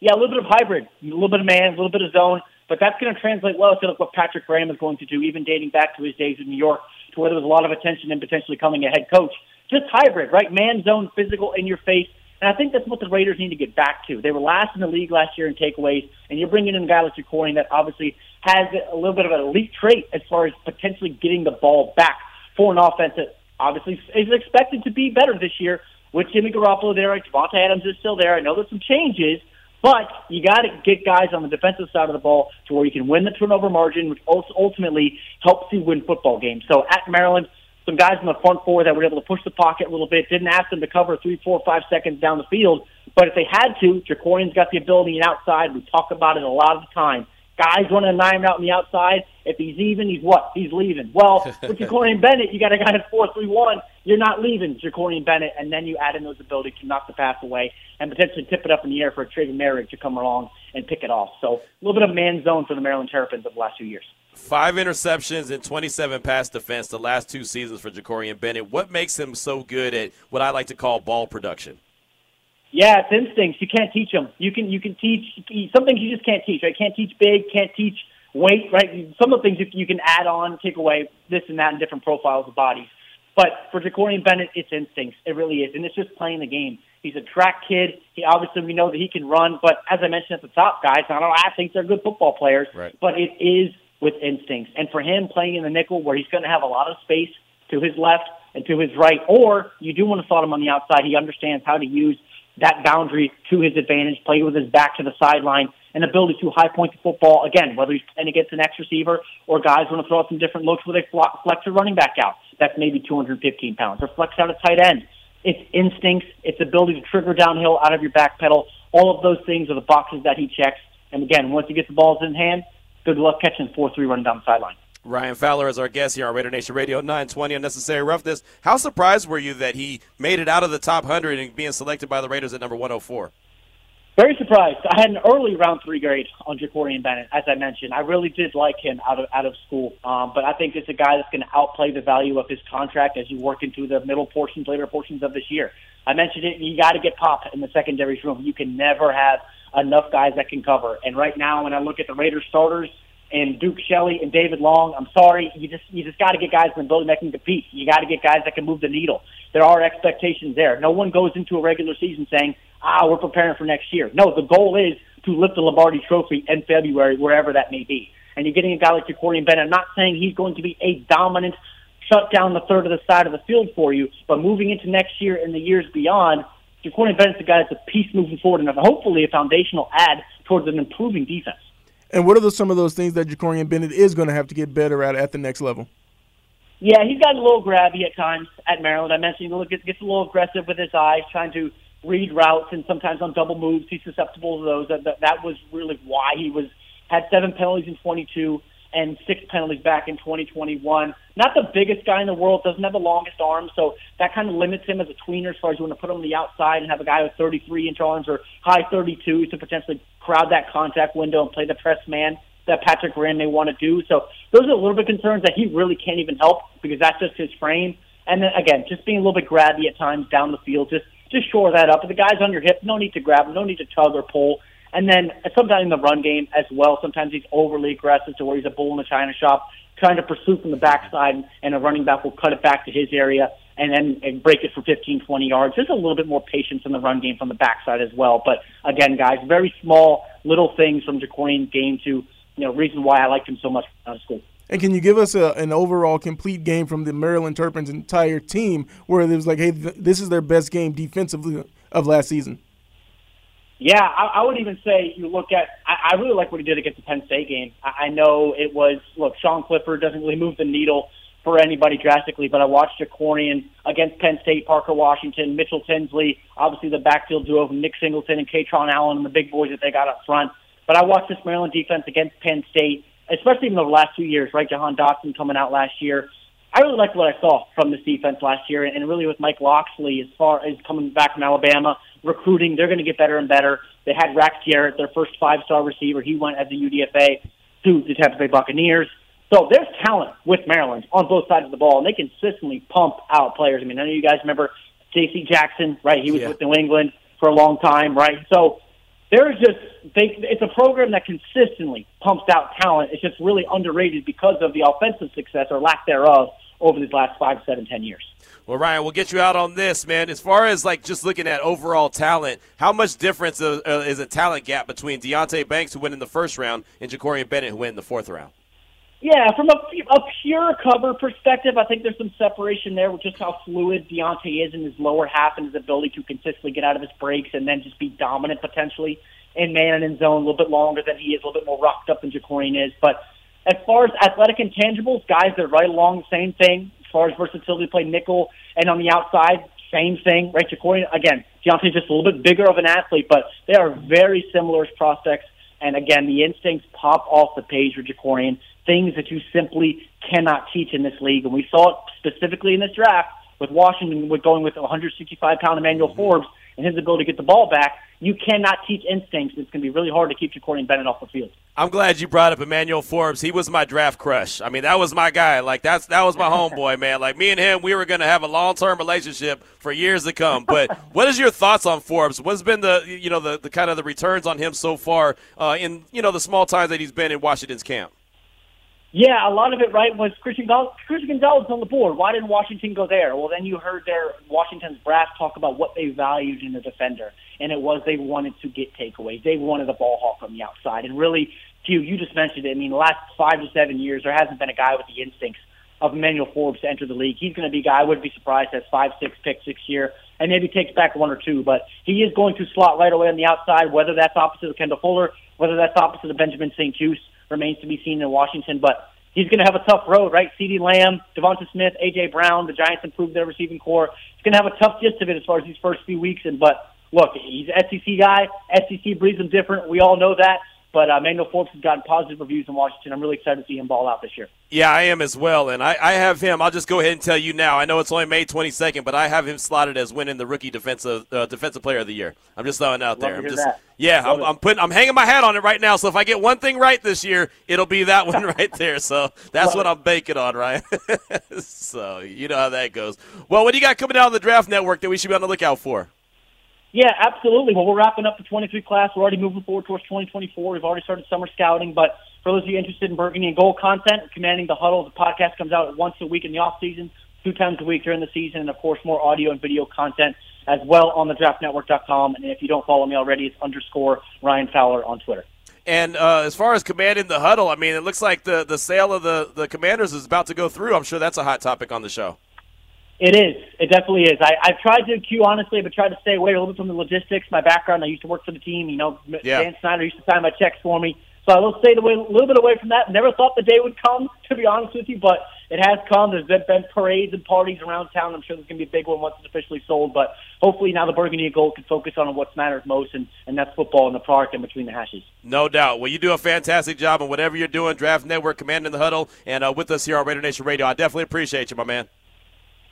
Yeah, a little bit of hybrid, a little bit of man, a little bit of zone, but that's going to translate well to what Patrick Graham is going to do, even dating back to his days in New York, to where there was a lot of attention and potentially coming a head coach. Just hybrid, right? Man zone, physical, in your face. And I think that's what the Raiders need to get back to. They were last in the league last year in takeaways, and you're bringing in a guy like Jakorian that obviously has a little bit of an elite trait as far as potentially getting the ball back for an offense that obviously is expected to be better this year with Jimmy Garoppolo there. Davante Adams is still there. I know there's some changes, but you got to get guys on the defensive side of the ball to where you can win the turnover margin, which ultimately helps you win football games. So at Maryland, some guys in the front four that were able to push the pocket a little bit, didn't ask them to cover three, four, five seconds down the field. But if they had to, Jakorian's got the ability and outside. We talk about it a lot of the time. Guys running a nine out on the outside. If he's even, he's what? He's leaving. Well, with Jakorian Bennett, you got a guy at four three one. You're not leaving Jakorian Bennett, and then you add in those ability to knock the pass away and potentially tip it up in the air for a Traven Merrick to come along and pick it off. So a little bit of man zone for the Maryland Terrapins of the last few years. Five interceptions and 27 pass defense the last two seasons for Jakorian Bennett. What makes him so good at what I like to call ball production? Yeah, it's instincts. You can't teach them. You can you can teach some things you just can't teach. I can't teach big, can't teach weight. Right, some of the things you, you can add on, take away this and that in different profiles of bodies. But for Jakorian Bennett, it's instincts. It really is, and it's just playing the game. He's a track kid. He obviously we know that he can run, but as I mentioned at the top, guys, I don't know. I think they're good football players, right. but it is with instincts. And for him playing in the nickel where he's going to have a lot of space to his left and to his right, or you do want to slot him on the outside, he understands how to use that boundary to his advantage, play with his back to the sideline, and ability to high point the football. Again, whether he's playing against an X receiver or guys want to throw out some different looks where they flex a running back out. That's maybe 215 pounds, or flex out a tight end. It's instincts, it's ability to trigger downhill out of your back pedal. All of those things are the boxes that he checks. And again, once he gets the balls in hand, good luck catching 4 3 running down the sideline. Ryan Fowler is our guest here on Raider Nation Radio 920 Unnecessary Roughness. How surprised were you that he made it out of the top 100 and being selected by the Raiders at number 104? Very surprised. I had an early round three grade on Jakorian Bennett, as I mentioned. I really did like him out of out of school, um, but I think it's a guy that's going to outplay the value of his contract as you work into the middle portions, later portions of this year. I mentioned it. You got to get pop in the secondaries room. You can never have enough guys that can cover. And right now, when I look at the Raiders starters, and Duke Shelley and David Long. I'm sorry, you just you just got to get guys in the building that can compete. You got to get guys that can move the needle. There are expectations there. No one goes into a regular season saying, "Ah, we're preparing for next year." No, the goal is to lift the Lombardi Trophy in February, wherever that may be. And you're getting a guy like Jakorian Bennett. I'm not saying he's going to be a dominant shut down the third of the side of the field for you, but moving into next year and the years beyond, Jakorian Bennett's a guy that's a piece moving forward and hopefully a foundational add towards an improving defense. And what are the, some of those things that Jakorian Bennett is going to have to get better at at the next level? Yeah, he's got a little grabby at times at Maryland. I mentioned he gets, gets a little aggressive with his eyes, trying to read routes, and sometimes on double moves, he's susceptible to those. That, that, that was really why he was had seven penalties in 22 and six penalties back in 2021. Not the biggest guy in the world, doesn't have the longest arm, so that kind of limits him as a tweener as far as you want to put him on the outside and have a guy with 33 inch arms or high 32s to potentially crowd that contact window and play the press man that Patrick Graham may want to do. So those are a little bit concerns that he really can't even help because that's just his frame. And then again, just being a little bit grabby at times down the field, just just shore that up. If the guy's on your hip, no need to grab him, no need to tug or pull. And then sometimes in the run game as well, sometimes he's overly aggressive to where he's a bull in the china shop, trying to pursue from the backside, and a running back will cut it back to his area and then and break it for 15, 20 yards. There's a little bit more patience in the run game from the backside as well. But again, guys, very small little things from Jacory's game to you know reason why I liked him so much out of school. And can you give us a, an overall complete game from the Maryland Terrapins entire team where it was like, hey, th- this is their best game defensively of last season? Yeah, I, I would even say you look at. I, I really like what he did against the Penn State game. I, I know it was look. Sean Clifford doesn't really move the needle for anybody drastically, but I watched Jakorian against Penn State, Parker Washington, Mitchell Tinsley, obviously the backfield duo of Nick Singleton and Kaytron Allen and the big boys that they got up front. But I watched this Maryland defense against Penn State, especially in the last two years, right? Jahan Dotson coming out last year. I really liked what I saw from this defense last year, and really with Mike Locksley as far as coming back from Alabama, recruiting, they're going to get better and better. They had Rex Jarrett, their first five-star receiver. He went as a UDFA to the Tampa Bay Buccaneers. So there's talent with Maryland on both sides of the ball, and they consistently pump out players. I mean, I know you guys remember J.C. Jackson, right? He was Yeah. with New England for a long time, right? So there's just they, it's a program that consistently pumps out talent. It's just really underrated because of the offensive success or lack thereof over these last five, seven, ten years. Well, Ryan, we'll get you out on this, man. As far as like just looking at overall talent, how much difference uh, uh, is a talent gap between Deonte Banks, who went in the first round, and Jakorian Bennett, who went in the fourth round? Yeah, from a, a pure cover perspective, I think there's some separation there with just how fluid Deonte is in his lower half and his ability to consistently get out of his breaks and then just be dominant potentially in man and in zone a little bit longer than he is, a little bit more rocked up than Jakorian is. But as far as athletic intangibles, guys they're right along the same thing. As far as versatility, play nickel and on the outside, same thing. Right, Jakorian again. Deonte's just a little bit bigger of an athlete, but they are very similar as prospects. And again, the instincts pop off the page for Jakorian. Things that you simply cannot teach in this league, and we saw it specifically in this draft with Washington with going with 165 pound Emmanuel Forbes and his ability to get the ball back. You cannot teach instincts. It's going to be really hard to keep Jakorian Bennett off the field. I'm glad you brought up Emmanuel Forbes. He was my draft crush. I mean, that was my guy. Like that's that was my homeboy, man. Like me and him, we were going to have a long term relationship for years to come. But what is your thoughts on Forbes? What's been the you know the, the kind of the returns on him so far uh, in you know the small time that he's been in Washington's camp? Yeah, a lot of it, right, was Christian, Gonzalez, Christian Gonzalez on the board. Why didn't Washington go there? Well, then you heard their Washington's brass talk about what they valued in a defender, and it was they wanted to get takeaways. They wanted a ball hawk on the outside. And really, Q, you just mentioned it. I mean, the last five to seven years, there hasn't been a guy with the instincts of Emmanuel Forbes to enter the league. He's going to be a guy I wouldn't be surprised has five, six picks this year, and maybe takes back one or two. But he is going to slot right away on the outside, whether that's opposite of Kendall Fuller, whether that's opposite of Benjamin St-Juste, remains to be seen in Washington. But he's going to have a tough road, right? CeeDee Lamb, DeVonta Smith, A.J. Brown, the Giants improved their receiving corps. He's going to have a tough gist of it as far as these first few weeks. And but look, he's an SEC guy. SEC breeds him different. We all know that. But uh, Emmanuel Forbes has gotten positive reviews in Washington. I'm really excited to see him ball out this year. Yeah, I am as well, and I, I have him. I'll just go ahead and tell you now. I know it's only May 22nd, but I have him slotted as winning the rookie defensive uh, defensive player of the year. I'm just throwing it out Love there. I'm just that. yeah, I'm. I'm putting I'm hanging my hat on it right now. So if I get one thing right this year, it'll be that one right there. So that's Love what it. I'm banking on, Ryan. so you know how that goes. Well, what do you got coming out on the draft network that we should be on the lookout for? Yeah, absolutely. Well, we're wrapping up the 23 class. We're already moving forward towards 2024. We've already started summer scouting, but for those of you interested in Burgundy and Gold content, Commanding the Huddle, the podcast comes out once a week in the off season, two times a week during the season, and of course more audio and video content as well on the draftnetwork.com. And if you don't follow me already, it's underscore Ryan Fowler on Twitter. And uh, as far as commanding the huddle, I mean, it looks like the, the sale of the, the commanders is about to go through. I'm sure that's a hot topic on the show. It is. It definitely is. I, I've tried to queue honestly, but tried to stay away a little bit from the logistics. My background, I used to work for the team. You know, Yeah. Dan Snyder used to sign my checks for me. So I will stay away, a little bit away from that. Never thought the day would come, to be honest with you, but it has come. There's been, been parades and parties around town. I'm sure there's going to be a big one once it's officially sold. But hopefully now the Burgundy and Gold can focus on what matters most, and, and that's football in the park and between the hashes. No doubt. Well, you do a fantastic job on whatever you're doing, Draft Network, commanding the huddle, and uh, with us here on Raider Nation Radio. I definitely appreciate you, my man.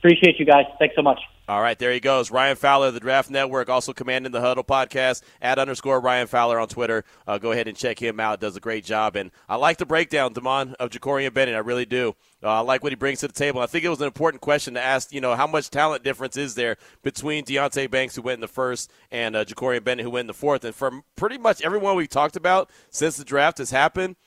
Appreciate you guys. Thanks so much. All right, there he goes. Ryan Fowler the Draft Network, also commanding the Huddle podcast at underscore Ryan Fowler on Twitter. Uh, go ahead and check him out. Does a great job. And I like the breakdown, Damon, of Jakorian Bennett. I really do. Uh, I like what he brings to the table. I think it was an important question to ask, you know, how much talent difference is there between Deonte Banks, who went in the first, and uh, Jakorian Bennett, who went in the fourth. And from pretty much everyone we've talked about since the draft has happened –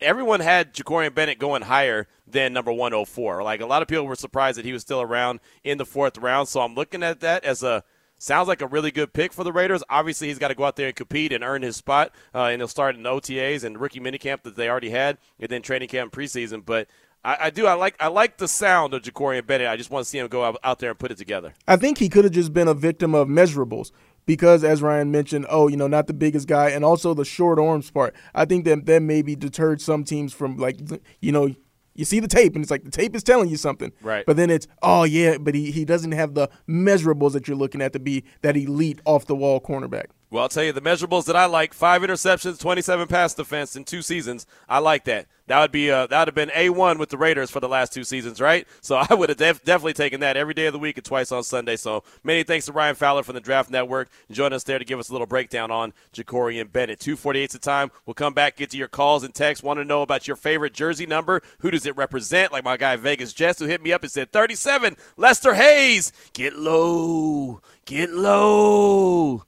everyone had Jakorian Bennett going higher than number 104. Like a lot of people were surprised that he was still around in the fourth round. So I'm looking at that as a sounds like a really good pick for the Raiders. Obviously, he's got to go out there and compete and earn his spot, uh, and he'll start in the OTAs and rookie minicamp that they already had, and then training camp preseason. But I, I, do. I like. I like the sound of Jakorian Bennett. I just want to see him go out, out there and put it together. I think he could have just been a victim of measurables because, as Ryan mentioned, oh, you know, not the biggest guy, and also the short arms part. I think that that maybe deterred some teams from like, you know, you see the tape and it's like the tape is telling you something. Right. But then it's, oh yeah, but he, he doesn't have the measurables that you're looking at to be that elite off the wall cornerback. Well, I'll tell you the measurables that I like: five interceptions, 27 pass defense in two seasons. I like that. That would be uh, that would have been a one with the Raiders for the last two seasons, right? So I would have def- definitely taken that every day of the week and twice on Sunday. So many thanks to Ryan Fowler from the Draft Network joining us there to give us a little breakdown on Jakorian Bennett. 248 the time. We'll come back, get to your calls and texts. Want to know about your favorite jersey number? Who does it represent? Like my guy Vegas Jess who hit me up and said 37. Lester Hayes. Get low. Get low.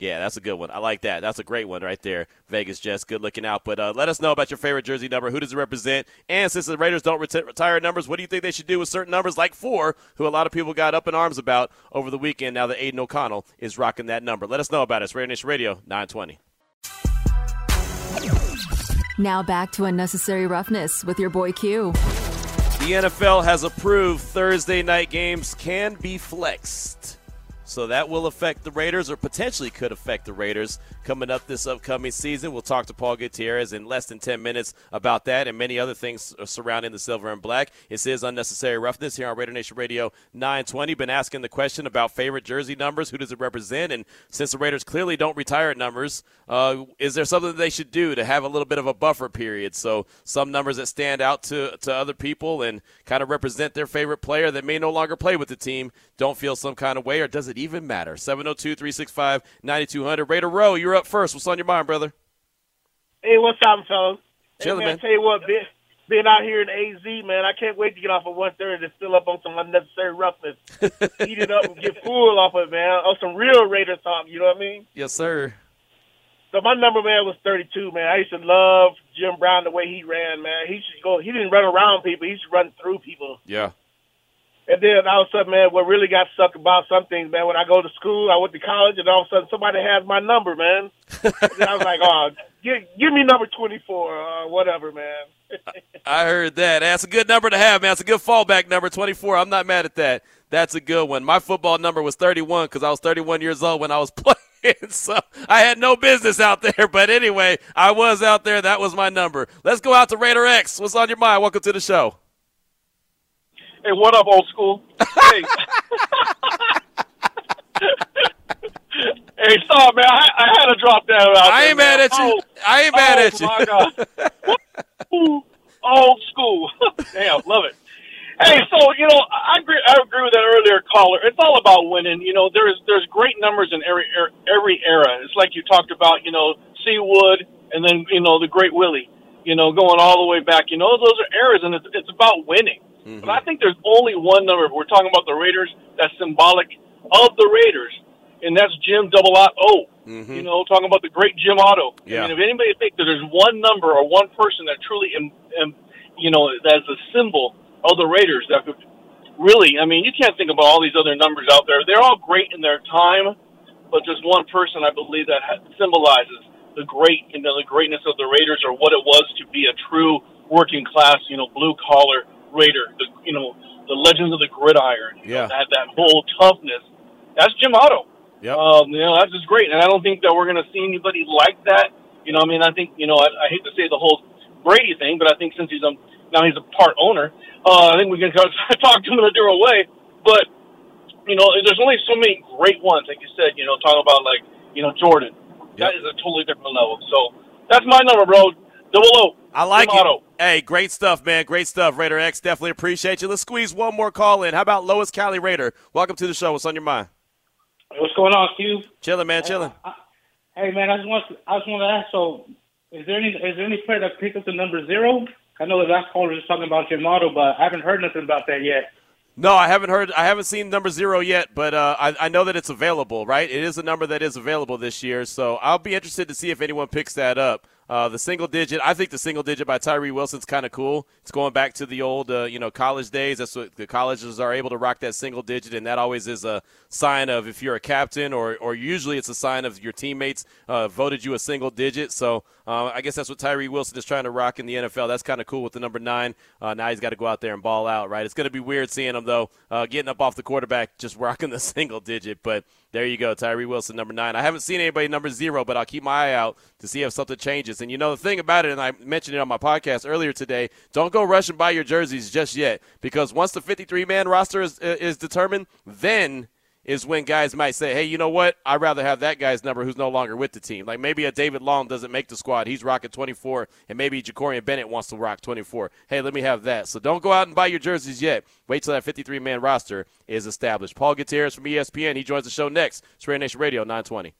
Yeah, that's a good one. I like that. That's a great one right there. Vegas Jets, good looking out. But uh, let us know about your favorite jersey number. Who does it represent? And since the Raiders don't reti- retire numbers, what do you think they should do with certain numbers like four, who a lot of people got up in arms about over the weekend now that Aidan O'Connell is rocking that number? Let us know about it. It's Raider Nation Radio 920. Now back to unnecessary roughness with your boy Q. The NFL has approved Thursday night games can be flexed. So that will affect the Raiders, or potentially could affect the Raiders coming up this upcoming season. We'll talk to Paul Gutierrez in less than 10 minutes about that and many other things surrounding the silver and black. It says unnecessary roughness here on Raider Nation Radio 920. Been asking the question about favorite jersey numbers. Who does it represent? And since the Raiders clearly don't retire numbers, uh, is there something they should do to have a little bit of a buffer period? So some numbers that stand out to, to other people and kind of represent their favorite player that may no longer play with the team don't feel some kind of way, or does it even matter? 702 365 9200. Raider Row, you're up first. What's on your mind, brother? Hey, what's up, fellas? Chilling, hey, man. I tell you what, being, being out here in AZ, man, I can't wait to get off of 130 to fill up on some unnecessary roughness. Eat it up and get full off of it, man. On some real Raider talk, you know what I mean? Yes, sir. So my number, man, was 32, man. I used to love Jim Brown the way he ran, man. He should go. He didn't run around people. He should run through people. Yeah. And then all of a sudden, man, what really got stuck about some things, man, when I go to school, I went to college, and all of a sudden somebody has my number, man. and I was like, oh, give, give me number 24 or whatever, man. I heard that. That's a good number to have, man. That's a good fallback number, 24. I'm not mad at that. That's a good one. My football number was 31 because I was 31 years old when I was playing. so I had no business out there. But anyway, I was out there. That was my number. Let's go out to Raider X. What's on your mind? Welcome to the show. Hey, what up, old school? hey. hey, stop, man. I, I had to drop that out. I ain't there, mad at you. Oh, I ain't mad oh, at you. My God. Ooh, old school. Damn, love it. Hey, so you know, I agree. I agree with that earlier caller. It's all about winning. You know, there's there's great numbers in every er, every era. It's like you talked about. You know, Seawood, and then you know the Great Willie. You know, going all the way back. You know, those are eras, and it's it's about winning. Mm-hmm. But I think there's only one number. If we're talking about the Raiders, that's symbolic of the Raiders, and that's Jim Double O. Mm-hmm. You know, talking about the great Jim Otto. Yeah. I mean, if anybody thinks that there's one number or one person that truly, am, am, you know, that's a symbol of the Raiders that could really, I mean, you can't think about all these other numbers out there. They're all great in their time, but just one person, I believe, that ha- symbolizes the great, you know, the greatness of the Raiders or what it was to be a true working class, you know, blue collar Raider. The, you know, the legends of the gridiron. Yeah. know, that that whole toughness. That's Jim Otto. Yeah, Um, you know, that's just great, and I don't think that we're going to see anybody like that. You know, I mean, I think you know, I, I hate to say the whole Brady thing, but I think since he's a now he's a part owner, uh, I think we can talk to him in a different way. But you know, there's only so many great ones, like you said. You know, talking about like you know Jordan. That is a totally different level. So that's my number, bro. Double O. I like Jim it. Otto. Hey, great stuff, man. Great stuff, Raider X. Definitely appreciate you. Let's squeeze one more call in. How about Lois Cali Raider? Welcome to the show. What's on your mind? What's going on, Q? Chilling, man. Chilling. Hey, man, I just want to, I just want to ask. So, is there any is there any player that picked up the number zero? I know the last caller was talking about your model, but I haven't heard nothing about that yet. No, I haven't heard. I haven't seen number zero yet, but uh, I, I know that it's available. Right, it is a number that is available this year. So I'll be interested to see if anyone picks that up. Uh, the single digit, I think the single digit by Tyree Wilson's kind of cool. It's going back to the old, uh, you know, college days. That's what the colleges are able to rock that single digit, and that always is a sign of if you're a captain, or or usually it's a sign of your teammates uh, voted you a single digit. So uh, I guess that's what Tyree Wilson is trying to rock in the NFL. That's kind of cool with the number nine. Uh, now he's got to go out there and ball out, right? It's going to be weird seeing him though, uh, getting up off the quarterback, just rocking the single digit, but. There you go, Tyree Wilson, number nine. I haven't seen anybody number zero, but I'll keep my eye out to see if something changes. And you know the thing about it, and I mentioned it on my podcast earlier today. Don't go rushing by your jerseys just yet, because once the 53 man roster is is determined, then is when guys might say, hey, you know what? I'd rather have that guy's number who's no longer with the team. Like maybe a David Long doesn't make the squad. He's rocking 24, and maybe Jakorian Bennett wants to rock 24. Hey, let me have that. So don't go out and buy your jerseys yet. Wait till that 53 man roster is established. Paul Gutierrez from ESPN. He joins the show next. It's Raider Nation Radio 920.